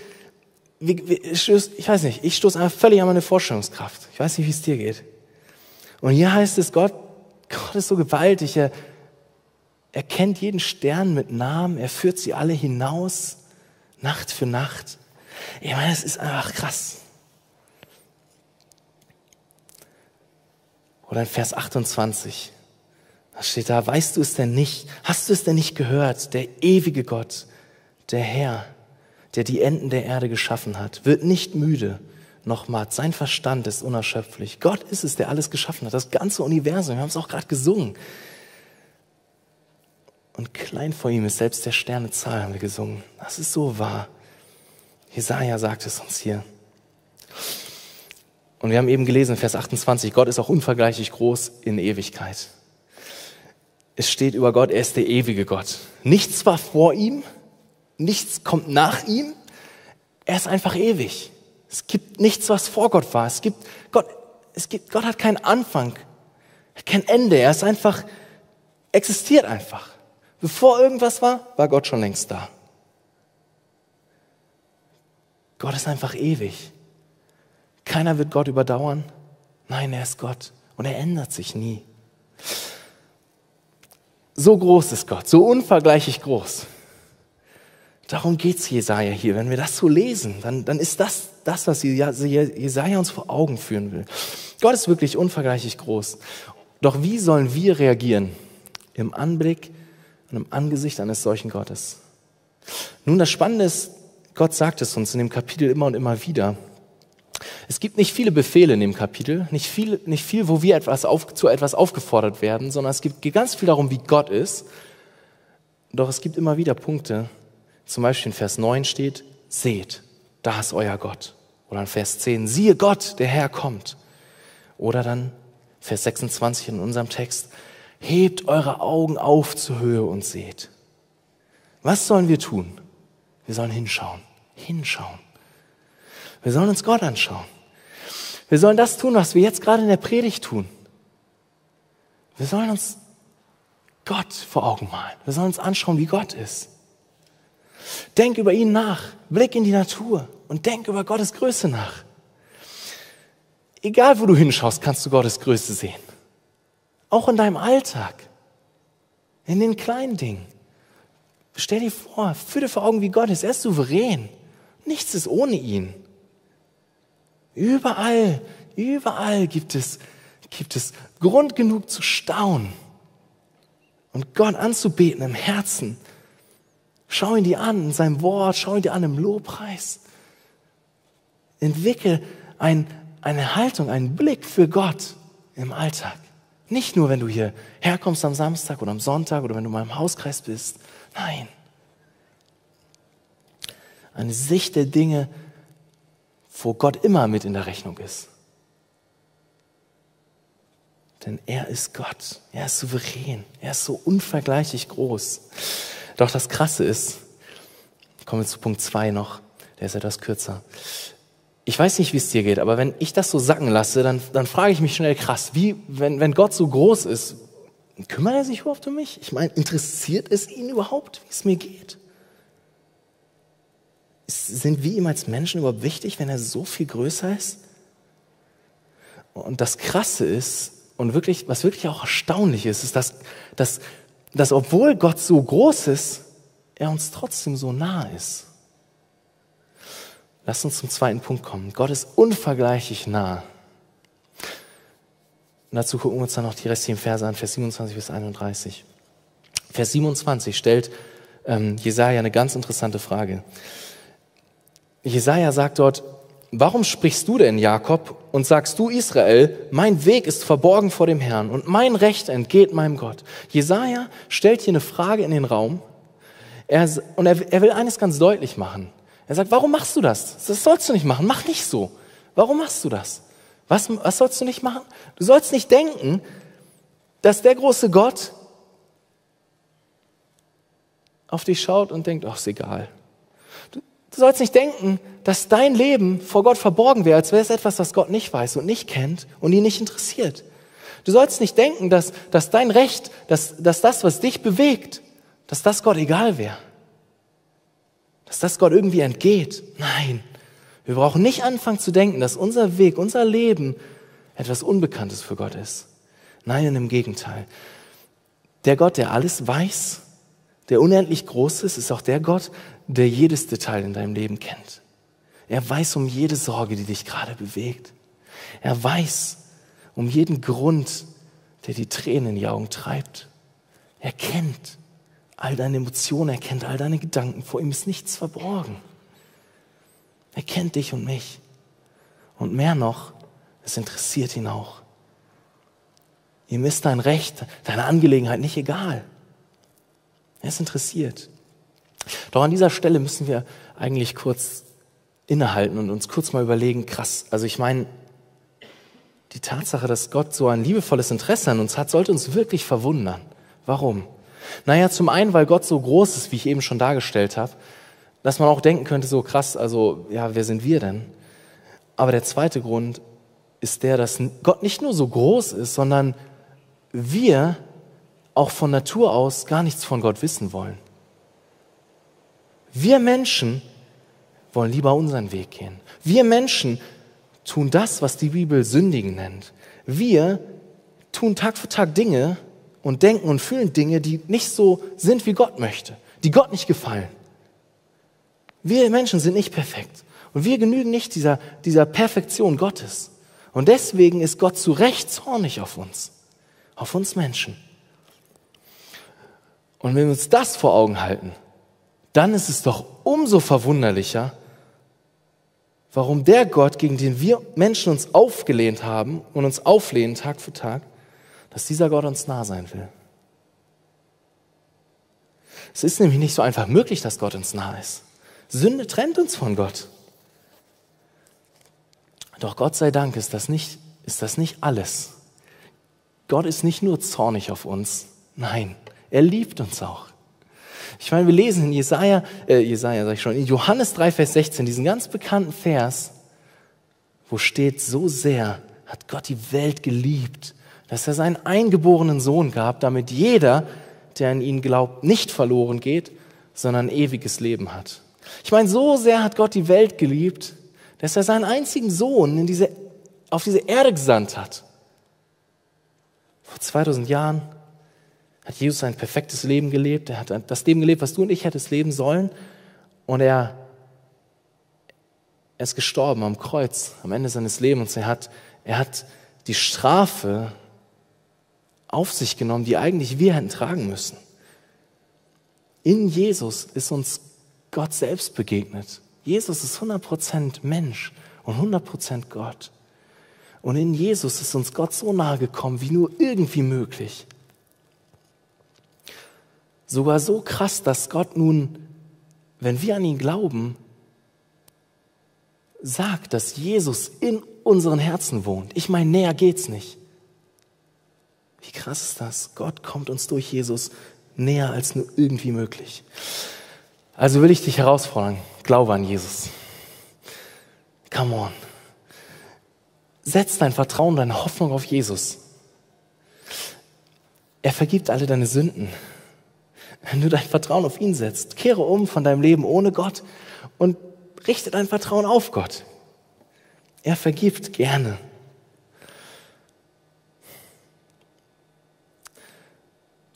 ich weiß nicht, ich stoße einfach völlig an meine Vorstellungskraft. Ich weiß nicht, wie es dir geht. Und hier heißt es, Gott, Gott ist so gewaltig, er, er kennt jeden Stern mit Namen, er führt sie alle hinaus, Nacht für Nacht. Ich meine, es ist einfach krass. Oder in Vers 28, da steht da, weißt du es denn nicht? Hast du es denn nicht gehört? Der ewige Gott, der Herr, der die Enden der Erde geschaffen hat, wird nicht müde nochmal, sein Verstand ist unerschöpflich. Gott ist es, der alles geschaffen hat, das ganze Universum. Wir haben es auch gerade gesungen. Und klein vor ihm ist selbst der Sternezahl, haben wir gesungen. Das ist so wahr. Jesaja sagt es uns hier. Und wir haben eben gelesen, Vers 28, Gott ist auch unvergleichlich groß in Ewigkeit. Es steht über Gott, er ist der ewige Gott. Nichts war vor ihm, nichts kommt nach ihm, er ist einfach ewig. Es gibt nichts, was vor Gott war. Es gibt Gott, es gibt, Gott hat keinen Anfang, kein Ende. Er ist einfach, existiert einfach. Bevor irgendwas war, war Gott schon längst da. Gott ist einfach ewig. Keiner wird Gott überdauern. Nein, er ist Gott und er ändert sich nie. So groß ist Gott, so unvergleichlich groß. Darum geht's Jesaja hier. Wenn wir das so lesen, dann, dann ist das das, was Jesaja uns vor Augen führen will. Gott ist wirklich unvergleichlich groß. Doch wie sollen wir reagieren im Anblick und im Angesicht eines solchen Gottes? Nun, das Spannende ist, Gott sagt es uns in dem Kapitel immer und immer wieder. Es gibt nicht viele Befehle in dem Kapitel, nicht viel, nicht viel wo wir etwas auf, zu etwas aufgefordert werden, sondern es geht ganz viel darum, wie Gott ist. Doch es gibt immer wieder Punkte, zum Beispiel in Vers 9 steht, seht, da ist euer Gott. Oder in Vers 10, siehe Gott, der Herr kommt. Oder dann Vers 26 in unserem Text, hebt eure Augen auf zur Höhe und seht. Was sollen wir tun? Wir sollen hinschauen, hinschauen. Wir sollen uns Gott anschauen. Wir sollen das tun, was wir jetzt gerade in der Predigt tun. Wir sollen uns Gott vor Augen malen. Wir sollen uns anschauen, wie Gott ist. Denk über ihn nach. Blick in die Natur und denk über Gottes Größe nach. Egal wo du hinschaust, kannst du Gottes Größe sehen. Auch in deinem Alltag. In den kleinen Dingen. Stell dir vor, führ dir vor Augen, wie Gott ist. Er ist souverän. Nichts ist ohne ihn. Überall, überall gibt es, gibt es Grund genug zu staunen und Gott anzubeten im Herzen. Schau ihn dir an in seinem Wort, schau ihn dir an im Lobpreis. Entwickel ein, eine Haltung, einen Blick für Gott im Alltag. Nicht nur, wenn du hier herkommst am Samstag oder am Sonntag oder wenn du mal im Hauskreis bist. Nein. Eine Sicht der Dinge, wo Gott immer mit in der Rechnung ist. Denn er ist Gott. Er ist souverän. Er ist so unvergleichlich groß. Doch das Krasse ist, kommen wir zu Punkt zwei noch, der ist etwas kürzer. Ich weiß nicht, wie es dir geht, aber wenn ich das so sacken lasse, dann, dann frage ich mich schnell krass, wie, wenn, wenn Gott so groß ist, kümmert er sich überhaupt um mich? Ich meine, interessiert es ihn überhaupt, wie es mir geht? Sind wir ihm als Menschen überhaupt wichtig, wenn er so viel größer ist? Und das Krasse ist, und wirklich, was wirklich auch erstaunlich ist, ist, dass, dass, dass obwohl Gott so groß ist, er uns trotzdem so nah ist. Lass uns zum zweiten Punkt kommen. Gott ist unvergleichlich nah. Und dazu gucken wir uns dann noch die restlichen Verse an, Vers 27 bis 31. Vers 27 stellt ähm, Jesaja eine ganz interessante Frage. Jesaja sagt dort, warum sprichst du denn, Jakob, und sagst du, Israel, mein Weg ist verborgen vor dem Herrn und mein Recht entgeht meinem Gott? Jesaja stellt hier eine Frage in den Raum er, und er, er will eines ganz deutlich machen. Er sagt, warum machst du das? Das sollst du nicht machen. Mach nicht so. Warum machst du das? Was, was sollst du nicht machen? Du sollst nicht denken, dass der große Gott auf dich schaut und denkt, ach, ist egal. Du sollst nicht denken, dass dein Leben vor Gott verborgen wäre, als wäre es etwas, was Gott nicht weiß und nicht kennt und ihn nicht interessiert. Du sollst nicht denken, dass, dass dein Recht, dass, dass das, was dich bewegt, dass das Gott egal wäre. Dass das Gott irgendwie entgeht. Nein, wir brauchen nicht anfangen zu denken, dass unser Weg, unser Leben etwas Unbekanntes für Gott ist. Nein, im Gegenteil. Der Gott, der alles weiß, der unendlich groß ist, ist auch der Gott, der jedes Detail in deinem Leben kennt. Er weiß um jede Sorge, die dich gerade bewegt. Er weiß um jeden Grund, der die Tränen in die Augen treibt. Er kennt all deine Emotionen, er kennt all deine Gedanken. Vor ihm ist nichts verborgen. Er kennt dich und mich. Und mehr noch, es interessiert ihn auch. Ihm ist dein Recht, deine Angelegenheit nicht egal. Er ist interessiert. Doch an dieser Stelle müssen wir eigentlich kurz innehalten und uns kurz mal überlegen, krass, also ich meine, die Tatsache, dass Gott so ein liebevolles Interesse an uns hat, sollte uns wirklich verwundern. Warum? Naja, zum einen, weil Gott so groß ist, wie ich eben schon dargestellt habe, dass man auch denken könnte, so krass, also ja, wer sind wir denn? Aber der zweite Grund ist der, dass Gott nicht nur so groß ist, sondern wir auch von Natur aus gar nichts von Gott wissen wollen. Wir Menschen wollen lieber unseren Weg gehen. Wir Menschen tun das, was die Bibel Sündigen nennt. Wir tun Tag für Tag Dinge und denken und fühlen Dinge, die nicht so sind, wie Gott möchte, die Gott nicht gefallen. Wir Menschen sind nicht perfekt und wir genügen nicht dieser, dieser Perfektion Gottes. Und deswegen ist Gott zu Recht zornig auf uns, auf uns Menschen. Und wenn wir uns das vor Augen halten, dann ist es doch umso verwunderlicher, warum der Gott, gegen den wir Menschen uns aufgelehnt haben und uns auflehnen Tag für Tag, dass dieser Gott uns nah sein will. Es ist nämlich nicht so einfach möglich, dass Gott uns nah ist. Sünde trennt uns von Gott. Doch Gott sei Dank ist das nicht, ist das nicht alles. Gott ist nicht nur zornig auf uns, nein, er liebt uns auch. Ich meine, wir lesen in Jesaja, äh, Jesaja sag ich schon, in Johannes 3, Vers 16, diesen ganz bekannten Vers, wo steht, so sehr hat Gott die Welt geliebt, dass er seinen eingeborenen Sohn gab, damit jeder, der an ihn glaubt, nicht verloren geht, sondern ewiges Leben hat. Ich meine, so sehr hat Gott die Welt geliebt, dass er seinen einzigen Sohn in diese auf diese Erde gesandt hat. Vor 2000 Jahren hat Jesus ein perfektes Leben gelebt. Er hat das Leben gelebt, was du und ich hättest leben sollen. Und er, er ist gestorben am Kreuz, am Ende seines Lebens. Er hat, er hat die Strafe auf sich genommen, die eigentlich wir hätten tragen müssen. In Jesus ist uns Gott selbst begegnet. Jesus ist 100% Mensch und 100% Gott. Und in Jesus ist uns Gott so nahe gekommen, wie nur irgendwie möglich. Sogar so krass, dass Gott nun, wenn wir an ihn glauben, sagt, dass Jesus in unseren Herzen wohnt. Ich meine, näher geht's nicht. Wie krass ist das? Gott kommt uns durch Jesus näher als nur irgendwie möglich. Also will ich dich herausfordern, glaube an Jesus. Come on. Setz dein Vertrauen, deine Hoffnung auf Jesus. Er vergibt alle deine Sünden. Wenn du dein Vertrauen auf ihn setzt, kehre um von deinem Leben ohne Gott und richte dein Vertrauen auf Gott. Er vergibt gerne.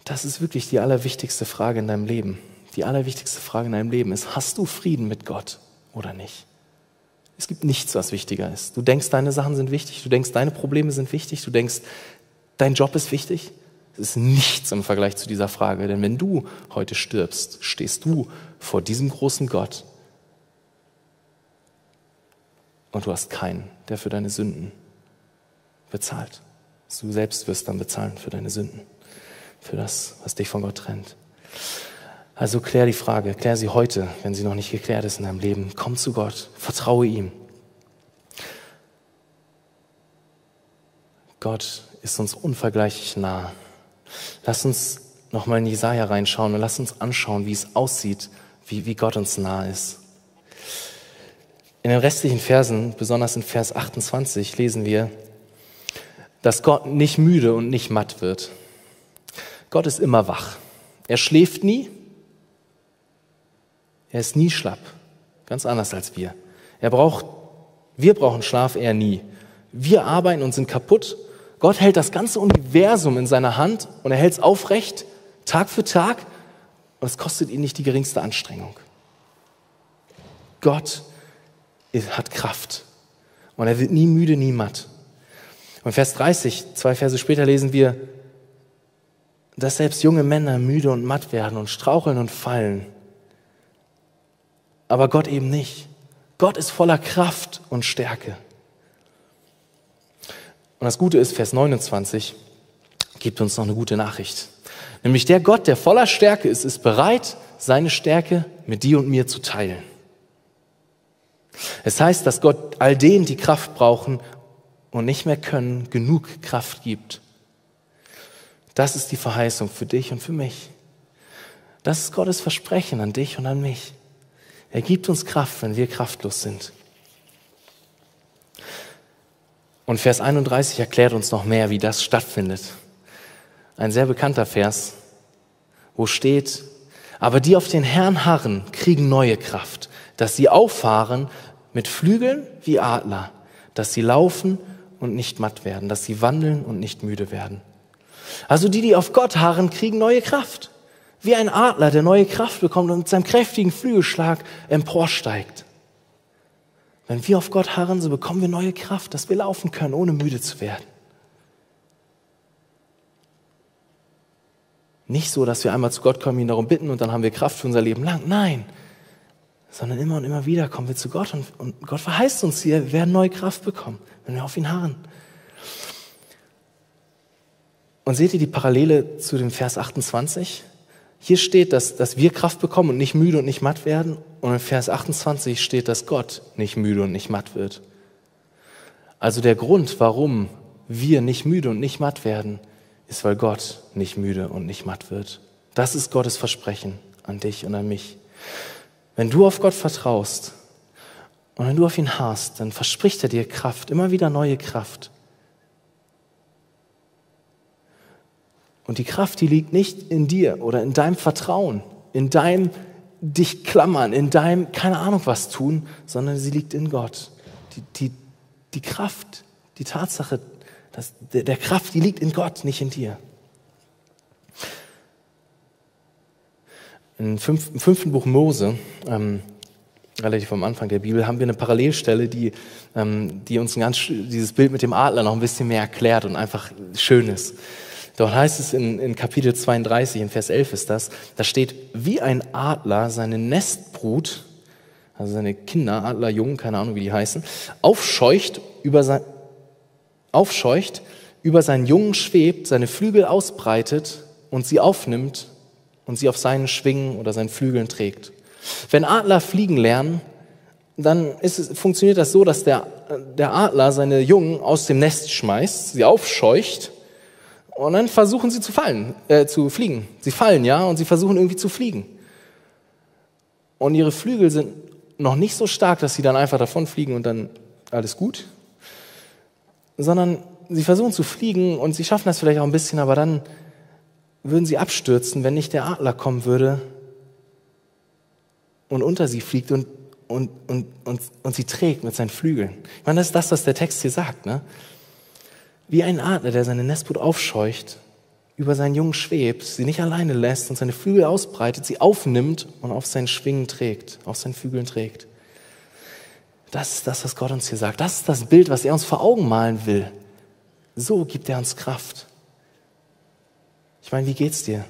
Das ist wirklich die allerwichtigste Frage in deinem Leben. Die allerwichtigste Frage in deinem Leben ist, hast du Frieden mit Gott oder nicht? Es gibt nichts, was wichtiger ist. Du denkst, deine Sachen sind wichtig, du denkst, deine Probleme sind wichtig, du denkst, dein Job ist wichtig. Ist nichts im Vergleich zu dieser Frage, denn wenn du heute stirbst, stehst du vor diesem großen Gott und du hast keinen, der für deine Sünden bezahlt. Du selbst wirst dann bezahlen für deine Sünden für das, was dich von Gott trennt. Also klär die Frage, klär sie heute, wenn sie noch nicht geklärt ist in deinem Leben. Komm zu Gott, vertraue ihm. Gott ist uns unvergleichlich nah. Lass uns nochmal in Jesaja reinschauen und lass uns anschauen, wie es aussieht, wie, wie Gott uns nah ist. In den restlichen Versen, besonders in Vers 28, lesen wir, dass Gott nicht müde und nicht matt wird. Gott ist immer wach. Er schläft nie. Er ist nie schlapp. Ganz anders als wir. Er braucht, wir brauchen Schlaf, er nie. Wir arbeiten und sind kaputt. Gott hält das ganze Universum in seiner Hand und er hält es aufrecht, Tag für Tag. Und es kostet ihn nicht die geringste Anstrengung. Gott hat Kraft. Und er wird nie müde, nie matt. Und Vers 30, zwei Verse später lesen wir, dass selbst junge Männer müde und matt werden und straucheln und fallen. Aber Gott eben nicht. Gott ist voller Kraft und Stärke. Und das Gute ist, Vers 29 gibt uns noch eine gute Nachricht. Nämlich der Gott, der voller Stärke ist, ist bereit, seine Stärke mit dir und mir zu teilen. Es heißt, dass Gott all denen, die Kraft brauchen und nicht mehr können, genug Kraft gibt. Das ist die Verheißung für dich und für mich. Das ist Gottes Versprechen an dich und an mich. Er gibt uns Kraft, wenn wir kraftlos sind. Und Vers 31 erklärt uns noch mehr, wie das stattfindet. Ein sehr bekannter Vers, wo steht, aber die auf den Herrn harren, kriegen neue Kraft, dass sie auffahren mit Flügeln wie Adler, dass sie laufen und nicht matt werden, dass sie wandeln und nicht müde werden. Also die, die auf Gott harren, kriegen neue Kraft. Wie ein Adler, der neue Kraft bekommt und mit seinem kräftigen Flügelschlag emporsteigt. Wenn wir auf Gott harren, so bekommen wir neue Kraft, dass wir laufen können, ohne müde zu werden. Nicht so, dass wir einmal zu Gott kommen, ihn darum bitten und dann haben wir Kraft für unser Leben lang. Nein, sondern immer und immer wieder kommen wir zu Gott und, und Gott verheißt uns hier, wir werden neue Kraft bekommen, wenn wir auf ihn harren. Und seht ihr die Parallele zu dem Vers 28? Hier steht, dass, dass wir Kraft bekommen und nicht müde und nicht matt werden. Und in Vers 28 steht, dass Gott nicht müde und nicht matt wird. Also der Grund, warum wir nicht müde und nicht matt werden, ist, weil Gott nicht müde und nicht matt wird. Das ist Gottes Versprechen an dich und an mich. Wenn du auf Gott vertraust und wenn du auf ihn harrst, dann verspricht er dir Kraft, immer wieder neue Kraft. Und die Kraft, die liegt nicht in dir oder in deinem Vertrauen, in deinem dich klammern, in deinem keine Ahnung was tun, sondern sie liegt in Gott. Die, die, die Kraft, Die Tatsache, dass der, der Kraft, die liegt in Gott, nicht in dir. Im, fünf, im fünften Buch Mose, ähm, relativ am Anfang der Bibel, haben wir eine Parallelstelle, die, ähm, die uns ein ganz, dieses Bild mit dem Adler noch ein bisschen mehr erklärt und einfach schön ist. Dort heißt es in, in Kapitel 32, in Vers 11 ist das, da steht, wie ein Adler seine Nestbrut, also seine Kinder, Adlerjungen, keine Ahnung, wie die heißen, aufscheucht über sein, aufscheucht, über seinen Jungen schwebt, seine Flügel ausbreitet und sie aufnimmt und sie auf seinen Schwingen oder seinen Flügeln trägt. Wenn Adler fliegen lernen, dann es, funktioniert das so, dass der, der Adler seine Jungen aus dem Nest schmeißt, sie aufscheucht und dann versuchen sie zu fallen, äh, zu fliegen. Sie fallen, ja, und sie versuchen irgendwie zu fliegen. Und ihre Flügel sind noch nicht so stark, dass sie dann einfach davonfliegen und dann alles gut, sondern sie versuchen zu fliegen und sie schaffen das vielleicht auch ein bisschen, aber dann würden sie abstürzen, wenn nicht der Adler kommen würde und unter sie fliegt und, und, und, und, und sie trägt mit seinen Flügeln. Ich meine, das ist das, was der Text hier sagt. Ne? Wie ein Adler, der seine Nestbrut aufscheucht, über seinen Jungen schwebt, sie nicht alleine lässt und seine Flügel ausbreitet, sie aufnimmt und auf seinen Schwingen trägt, auf seinen Flügeln trägt. Das ist das, was Gott uns hier sagt. Das ist das Bild, was er uns vor Augen malen will. So gibt er uns Kraft. Ich meine, wie geht's dir?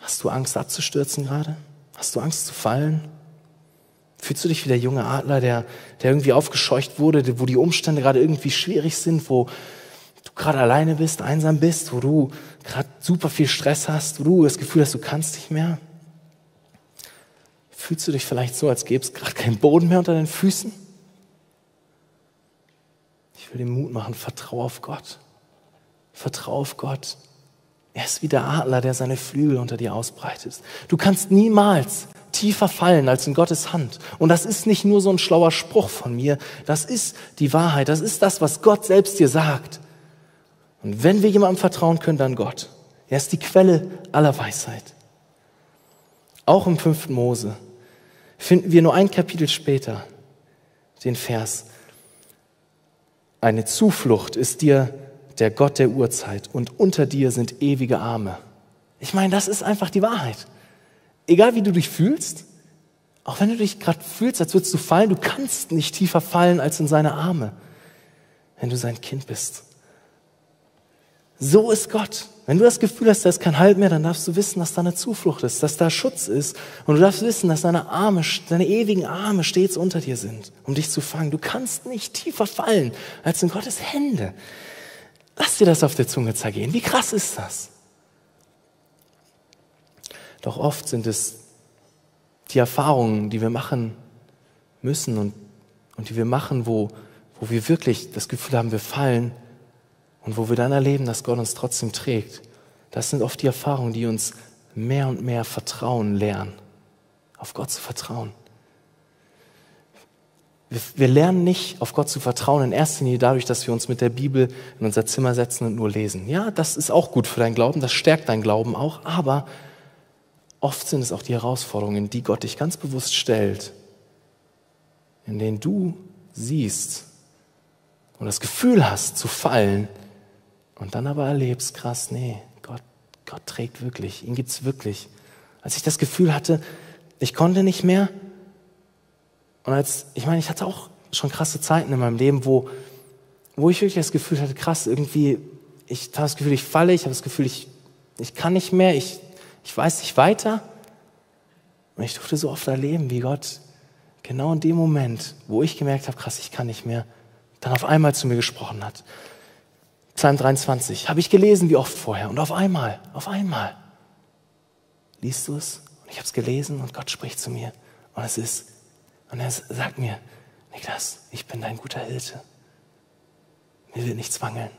Hast du Angst abzustürzen gerade? Hast du Angst zu fallen? Fühlst du dich wie der junge Adler, der, der irgendwie aufgescheucht wurde, wo die Umstände gerade irgendwie schwierig sind, wo du gerade alleine bist, einsam bist, wo du gerade super viel Stress hast, wo du das Gefühl hast, du kannst nicht mehr? Fühlst du dich vielleicht so, als gäbe es gerade keinen Boden mehr unter deinen Füßen? Ich will dir Mut machen, vertraue auf Gott. Vertraue auf Gott. Er ist wie der Adler, der seine Flügel unter dir ausbreitet. Du kannst niemals tiefer fallen als in Gottes Hand. Und das ist nicht nur so ein schlauer Spruch von mir, das ist die Wahrheit, das ist das, was Gott selbst dir sagt. Und wenn wir jemandem vertrauen können, dann Gott. Er ist die Quelle aller Weisheit. Auch im fünften Mose finden wir nur ein Kapitel später den Vers. Eine Zuflucht ist dir der Gott der Urzeit und unter dir sind ewige Arme. Ich meine, das ist einfach die Wahrheit. Egal wie du dich fühlst, auch wenn du dich gerade fühlst, als würdest du fallen, du kannst nicht tiefer fallen als in seine Arme, wenn du sein Kind bist. So ist Gott. Wenn du das Gefühl hast, da ist kein Halt mehr, dann darfst du wissen, dass da eine Zuflucht ist, dass da Schutz ist. Und du darfst wissen, dass deine Arme, deine ewigen Arme stets unter dir sind, um dich zu fangen. Du kannst nicht tiefer fallen als in Gottes Hände. Lass dir das auf der Zunge zergehen. Wie krass ist das? Doch oft sind es die Erfahrungen, die wir machen müssen und, und die wir machen, wo, wo wir wirklich das Gefühl haben, wir fallen und wo wir dann erleben, dass Gott uns trotzdem trägt. Das sind oft die Erfahrungen, die uns mehr und mehr Vertrauen lernen, auf Gott zu vertrauen. Wir, wir lernen nicht, auf Gott zu vertrauen, in erster Linie dadurch, dass wir uns mit der Bibel in unser Zimmer setzen und nur lesen. Ja, das ist auch gut für deinen Glauben, das stärkt deinen Glauben auch, aber Oft sind es auch die Herausforderungen, die Gott dich ganz bewusst stellt, in denen du siehst und das Gefühl hast zu fallen und dann aber erlebst, krass, nee, Gott, Gott trägt wirklich, ihn gibt es wirklich. Als ich das Gefühl hatte, ich konnte nicht mehr und als, ich meine, ich hatte auch schon krasse Zeiten in meinem Leben, wo, wo ich wirklich das Gefühl hatte, krass, irgendwie, ich habe das Gefühl, ich falle, ich habe das Gefühl, ich, ich kann nicht mehr, ich ich weiß nicht weiter. Und ich durfte so oft erleben, wie Gott genau in dem Moment, wo ich gemerkt habe, krass, ich kann nicht mehr, dann auf einmal zu mir gesprochen hat. Psalm 23, habe ich gelesen wie oft vorher. Und auf einmal, auf einmal, liest du es? Und ich habe es gelesen und Gott spricht zu mir. Und es ist, und er sagt mir, Niklas, ich bin dein guter Hirte. Mir wird nichts mangeln.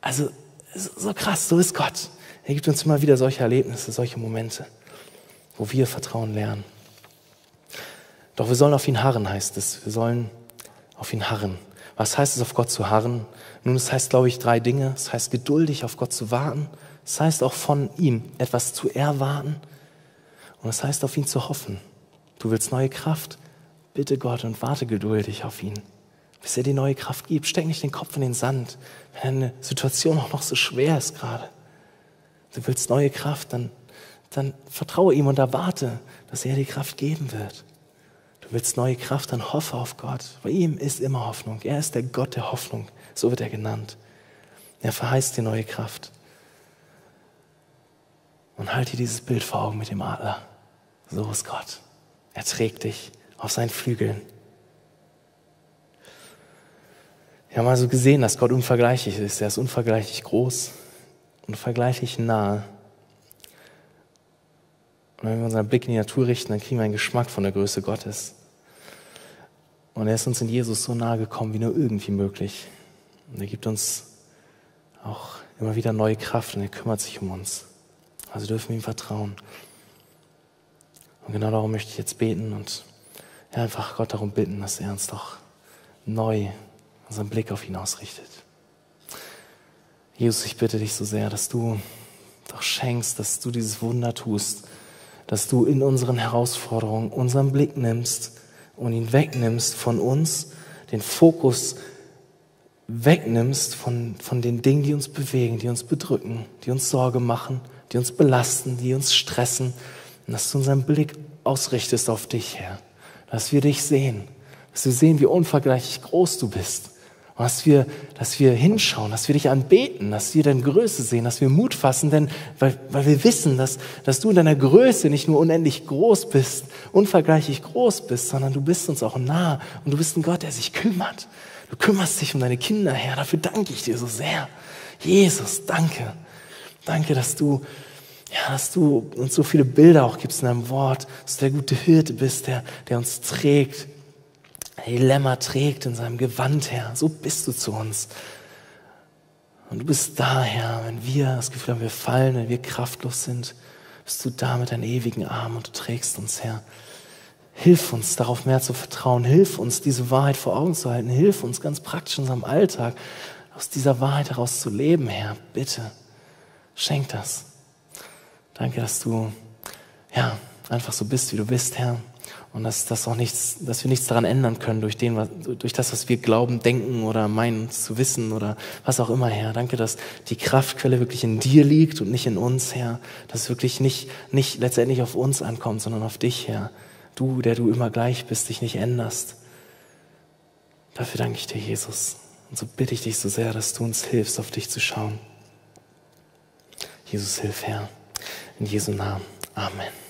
Also, so krass, so ist Gott. Er gibt uns immer wieder solche Erlebnisse, solche Momente, wo wir Vertrauen lernen. Doch wir sollen auf ihn harren, heißt es. Wir sollen auf ihn harren. Was heißt es, auf Gott zu harren? Nun, es heißt, glaube ich, drei Dinge. Es heißt, geduldig auf Gott zu warten. Es heißt auch von ihm etwas zu erwarten. Und es heißt, auf ihn zu hoffen. Du willst neue Kraft? Bitte Gott und warte geduldig auf ihn. bis er die neue Kraft gibt. Steck nicht den Kopf in den Sand, wenn eine Situation auch noch so schwer ist gerade. Du willst neue Kraft, dann, dann vertraue ihm und erwarte, dass er die Kraft geben wird. Du willst neue Kraft, dann hoffe auf Gott. Bei ihm ist immer Hoffnung. Er ist der Gott der Hoffnung. So wird er genannt. Er verheißt dir neue Kraft. Und halte dir dieses Bild vor Augen mit dem Adler. So ist Gott. Er trägt dich auf seinen Flügeln. Wir haben also gesehen, dass Gott unvergleichlich ist. Er ist unvergleichlich groß, unvergleichlich nahe. Und wenn wir unseren Blick in die Natur richten, dann kriegen wir einen Geschmack von der Größe Gottes. Und er ist uns in Jesus so nahe gekommen wie nur irgendwie möglich. Und er gibt uns auch immer wieder neue Kraft und er kümmert sich um uns. Also dürfen wir ihm vertrauen. Und genau darum möchte ich jetzt beten und einfach Gott darum bitten, dass er uns doch neu unseren Blick auf ihn ausrichtet. Jesus, ich bitte dich so sehr, dass du doch schenkst, dass du dieses Wunder tust, dass du in unseren Herausforderungen unseren Blick nimmst und ihn wegnimmst von uns, den Fokus wegnimmst von, von den Dingen, die uns bewegen, die uns bedrücken, die uns Sorge machen, die uns belasten, die uns stressen. Und dass du unseren Blick ausrichtest auf dich, Herr. Dass wir dich sehen. Dass wir sehen, wie unvergleichlich groß du bist. Dass wir, dass wir hinschauen, dass wir dich anbeten, dass wir deine Größe sehen, dass wir Mut fassen, denn weil, weil wir wissen, dass, dass du in deiner Größe nicht nur unendlich groß bist, unvergleichlich groß bist, sondern du bist uns auch nah und du bist ein Gott, der sich kümmert. Du kümmerst dich um deine Kinder, Herr. Dafür danke ich dir so sehr. Jesus, danke. Danke, dass du, ja, dass du uns so viele Bilder auch gibst in deinem Wort, dass du der gute Hirte bist, der, der uns trägt, die Lämmer trägt in seinem Gewand, Herr. So bist du zu uns. Und du bist da, Herr, wenn wir das Gefühl haben, wir fallen, wenn wir kraftlos sind, bist du da mit deinen ewigen Armen und du trägst uns, Herr. Hilf uns, darauf mehr zu vertrauen. Hilf uns, diese Wahrheit vor Augen zu halten. Hilf uns ganz praktisch in unserem Alltag, aus dieser Wahrheit heraus zu leben, Herr. Bitte, schenk das. Danke, dass du, ja, einfach so bist, wie du bist, Herr. Und dass, dass, auch nichts, dass wir nichts daran ändern können durch, den, was, durch das, was wir glauben, denken oder meinen zu wissen oder was auch immer, Herr. Danke, dass die Kraftquelle wirklich in dir liegt und nicht in uns, Herr. Dass es wirklich nicht, nicht letztendlich auf uns ankommt, sondern auf dich, Herr. Du, der du immer gleich bist, dich nicht änderst. Dafür danke ich dir, Jesus. Und so bitte ich dich so sehr, dass du uns hilfst, auf dich zu schauen. Jesus, hilf, Herr. In Jesu Namen. Amen.